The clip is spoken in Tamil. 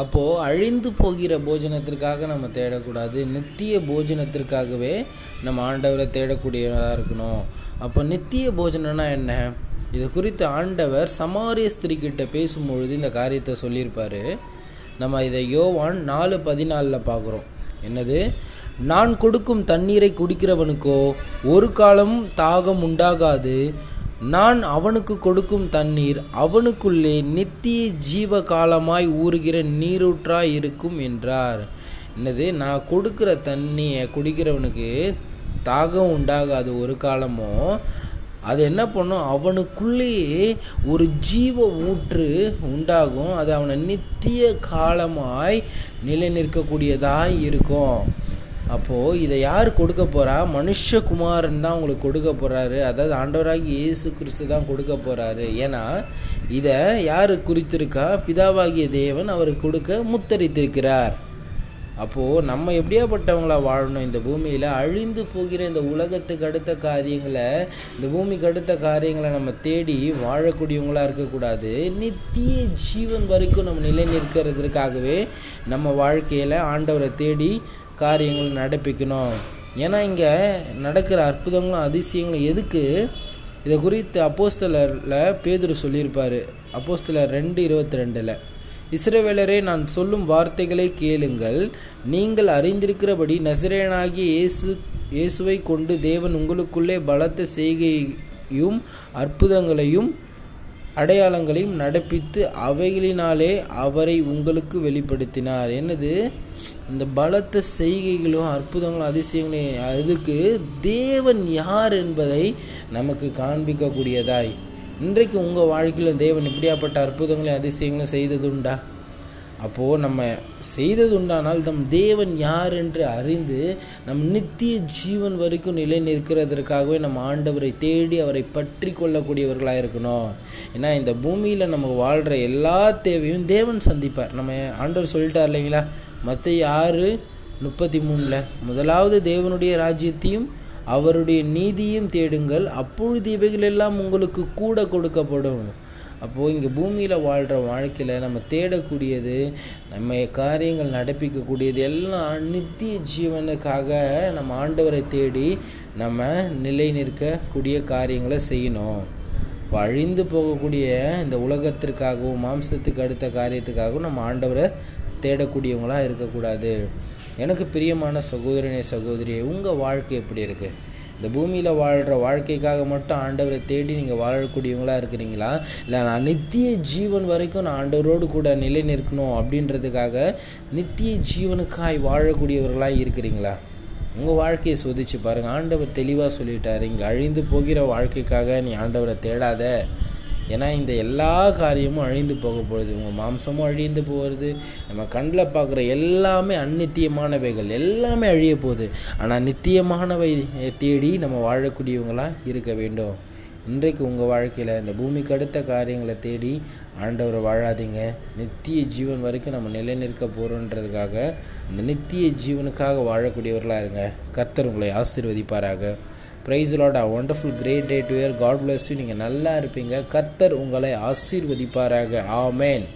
அப்போது அழிந்து போகிற போஜனத்திற்காக நம்ம தேடக்கூடாது. நித்திய போஜனத்திற்காகவே நம்ம ஆண்டவரை தேடக்கூடியதாக இருக்கணும். அப்போ நித்திய போஜனம்னா என்ன? இது குறித்து ஆண்டவர் சமாரிய ஸ்திரீக்கிட்ட பேசும்பொழுது இந்த காரியத்தை சொல்லியிருப்பாரு. நம்ம இதை யோவான் நாலு பதினாலில் பார்க்குறோம். என்னது? நான் கொடுக்கும் தண்ணீரை குடிக்கிறவனுக்கோ ஒரு காலமும் தாகம் உண்டாகாது. நான் அவனுக்கு கொடுக்கும் தண்ணீர் அவனுக்குள்ளே நித்திய ஜீவ காலமாய் ஊறுகிற நீரூற்றாய் இருக்கும் என்றார். என்னது நான் கொடுக்குற தண்ணியை குடிக்கிறவனுக்கு தாகம் உண்டாகாது ஒரு காலமும் அது என்ன பண்ணும்? அவனுக்குள்ளேயே ஒரு ஜீவ ஊற்று உண்டாகும். அது அவனை நித்திய காலமாய் நிலை நிற்கக்கூடியதாய் இருக்கும் அப்போது இதை யார் கொடுக்க போகிறா மனுஷகுமாரன் தான் உங்களுக்கு கொடுக்க போகிறாரு அதாவது ஆண்டவராகி இயேசு கிறிஸ்து தான் கொடுக்க போகிறாரு ஏன்னா இதை யார் குறித்திருக்கா? பிதாவாகிய தேவன் அவருக்கு கொடுக்க முத்தரித்திருக்கிறார். அப்போது நம்ம எப்படியாப்பட்டவங்களா வாழணும்? இந்த பூமியில் அழிந்து போகிற இந்த உலகத்துக்கு அடுத்த காரியங்களை இந்த பூமிக்கு அடுத்த காரியங்களை நம்ம தேடி வாழக்கூடியவங்களா இருக்கக்கூடாது. நித்திய ஜீவன் வரைக்கும் நம்ம நிலை நிற்கிறதுக்காகவே நம்ம வாழ்க்கையில் ஆண்டவரை தேடி காரியங்கள் நடப்பிக்கணும். ஏன்னா இங்கே நடக்கிற அற்புதங்களும் அதிசயங்களும் எதுக்கு? இதை குறித்து அப்போஸ்தலரில் பேதுரு சொல்லியிருப்பார். அப்போஸ்தலர் ரெண்டு இருபத்தி ரெண்டில் இஸ்ரவேலரே நான் சொல்லும் வார்த்தைகளை கேளுங்கள். நீங்கள் அறிந்திருக்கிறபடி நசிரேனாகிய இயேசு இயேசுவை கொண்டு தேவன் உங்களுக்குள்ளே பலத்த செய்கையும் அற்புதங்களையும் அடையாளங்களையும் நடப்பித்து அவைகளினாலே அவரை உங்களுக்கு வெளிப்படுத்தினார். என்னது? இந்த பலத்த செய்கைகளும் அற்புதங்களும் அதிசயங்களையும் அதுக்கு தேவன் யார் என்பதை நமக்கு காண்பிக்கக்கூடியதாய். இன்றைக்கு உங்கள் வாழ்க்கையில் தேவன் இப்படியாப்பட்ட அற்புதங்களையும் அதிசயங்களும் செய்ததுண்டா? அப்போது நம்ம செய்தது உண்டானால் நம் தேவன் யார் என்று அறிந்து நம் நித்திய ஜீவன் வரைக்கும் நிலை நிற்கிறதற்காகவே நம்ம ஆண்டவரை தேடி அவரை பற்றி கொள்ளக்கூடியவர்களாக இருக்கணும். ஏன்னா இந்த பூமியில் நம்ம வாழ்கிற எல்லா தேவையும் தேவன் சந்திப்பார். நம்ம ஆண்டவர் சொல்லிட்டார் இல்லைங்களா? மற்ற ஆறு முப்பத்தி மூணில் முதலாவது தேவனுடைய ராஜ்யத்தையும் அவருடைய நீதியும் தேடுங்கள். அப்பொழுது இவைகளெல்லாம் உங்களுக்கு கூட கொடுக்கப்படும். அப்போது இங்கே பூமியில் வாழ்கிற வாழ்க்கையில் நம்ம தேடக்கூடியது நம்ம காரியங்கள் நடப்பிக்கக்கூடியது எல்லாம் நித்திய ஜீவனுக்காக நம்ம ஆண்டவரை தேடி நம்ம நிலை நிற்கக்கூடிய காரியங்களை செய்யணும். இப்போ அழிந்து போகக்கூடிய இந்த உலகத்திற்காகவும் மாம்சத்துக்கு அடுத்த காரியத்துக்காகவும் நம்ம ஆண்டவரை தேடக்கூடியவங்களாக இருக்கக்கூடாது. எனக்கு பிரியமான சகோதரனே சகோதரியே உங்கள் வாழ்க்கை எப்படி இருக்குது இந்த பூமியில் வாழ்கிற வாழ்க்கைக்காக மட்டும் ஆண்டவரை தேடி நீங்கள் வாழக்கூடியவங்களாக இருக்கிறீங்களா? இல்லை நான் நித்திய ஜீவன் வரைக்கும் நான் ஆண்டவரோடு கூட நிலை நிற்கணும் அப்படின்றதுக்காக நித்திய ஜீவனுக்காய் வாழக்கூடியவர்களாக இருக்கிறீங்களா? உங்கள் வாழ்க்கையை சோதிச்சு பாருங்கள் ஆண்டவர் தெளிவாக சொல்லிட்டார் இங்கே அழிந்து போகிற வாழ்க்கைக்காக நீ ஆண்டவரை தேடாத. ஏன்னா இந்த எல்லா காரியமும் அழிந்து போக போகுது உங்கள் மாம்சமும் அழிந்து போகிறது நம்ம கண்ணில் பார்க்குற எல்லாமே அந்நித்தியமானவைகள் எல்லாமே அழிய போகுது. ஆனால் நித்தியமானவை தேடி நம்ம வாழக்கூடியவங்களாக இருக்க வேண்டும். இன்றைக்கு உங்கள் வாழ்க்கையில் இந்த பூமிக்கு அடுத்த காரியங்களை தேடி ஆண்டவரை வாழாதீங்க. நித்திய ஜீவன் வரைக்கும் நம்ம நிலை நிற்க போகிறோன்றதுக்காக அந்த நித்திய ஜீவனுக்காக வாழக்கூடியவர்களாக இருங்க. கர்த்தர் உங்களை ஆசீர்வதிப்பாராக. Praise lord a wonderful great day to year God bless you நீங்கள் நல்லா இருப்பீங்க. கர்த்தர் உங்களை ஆசீர்வதிப்பாராக. ஆமேன்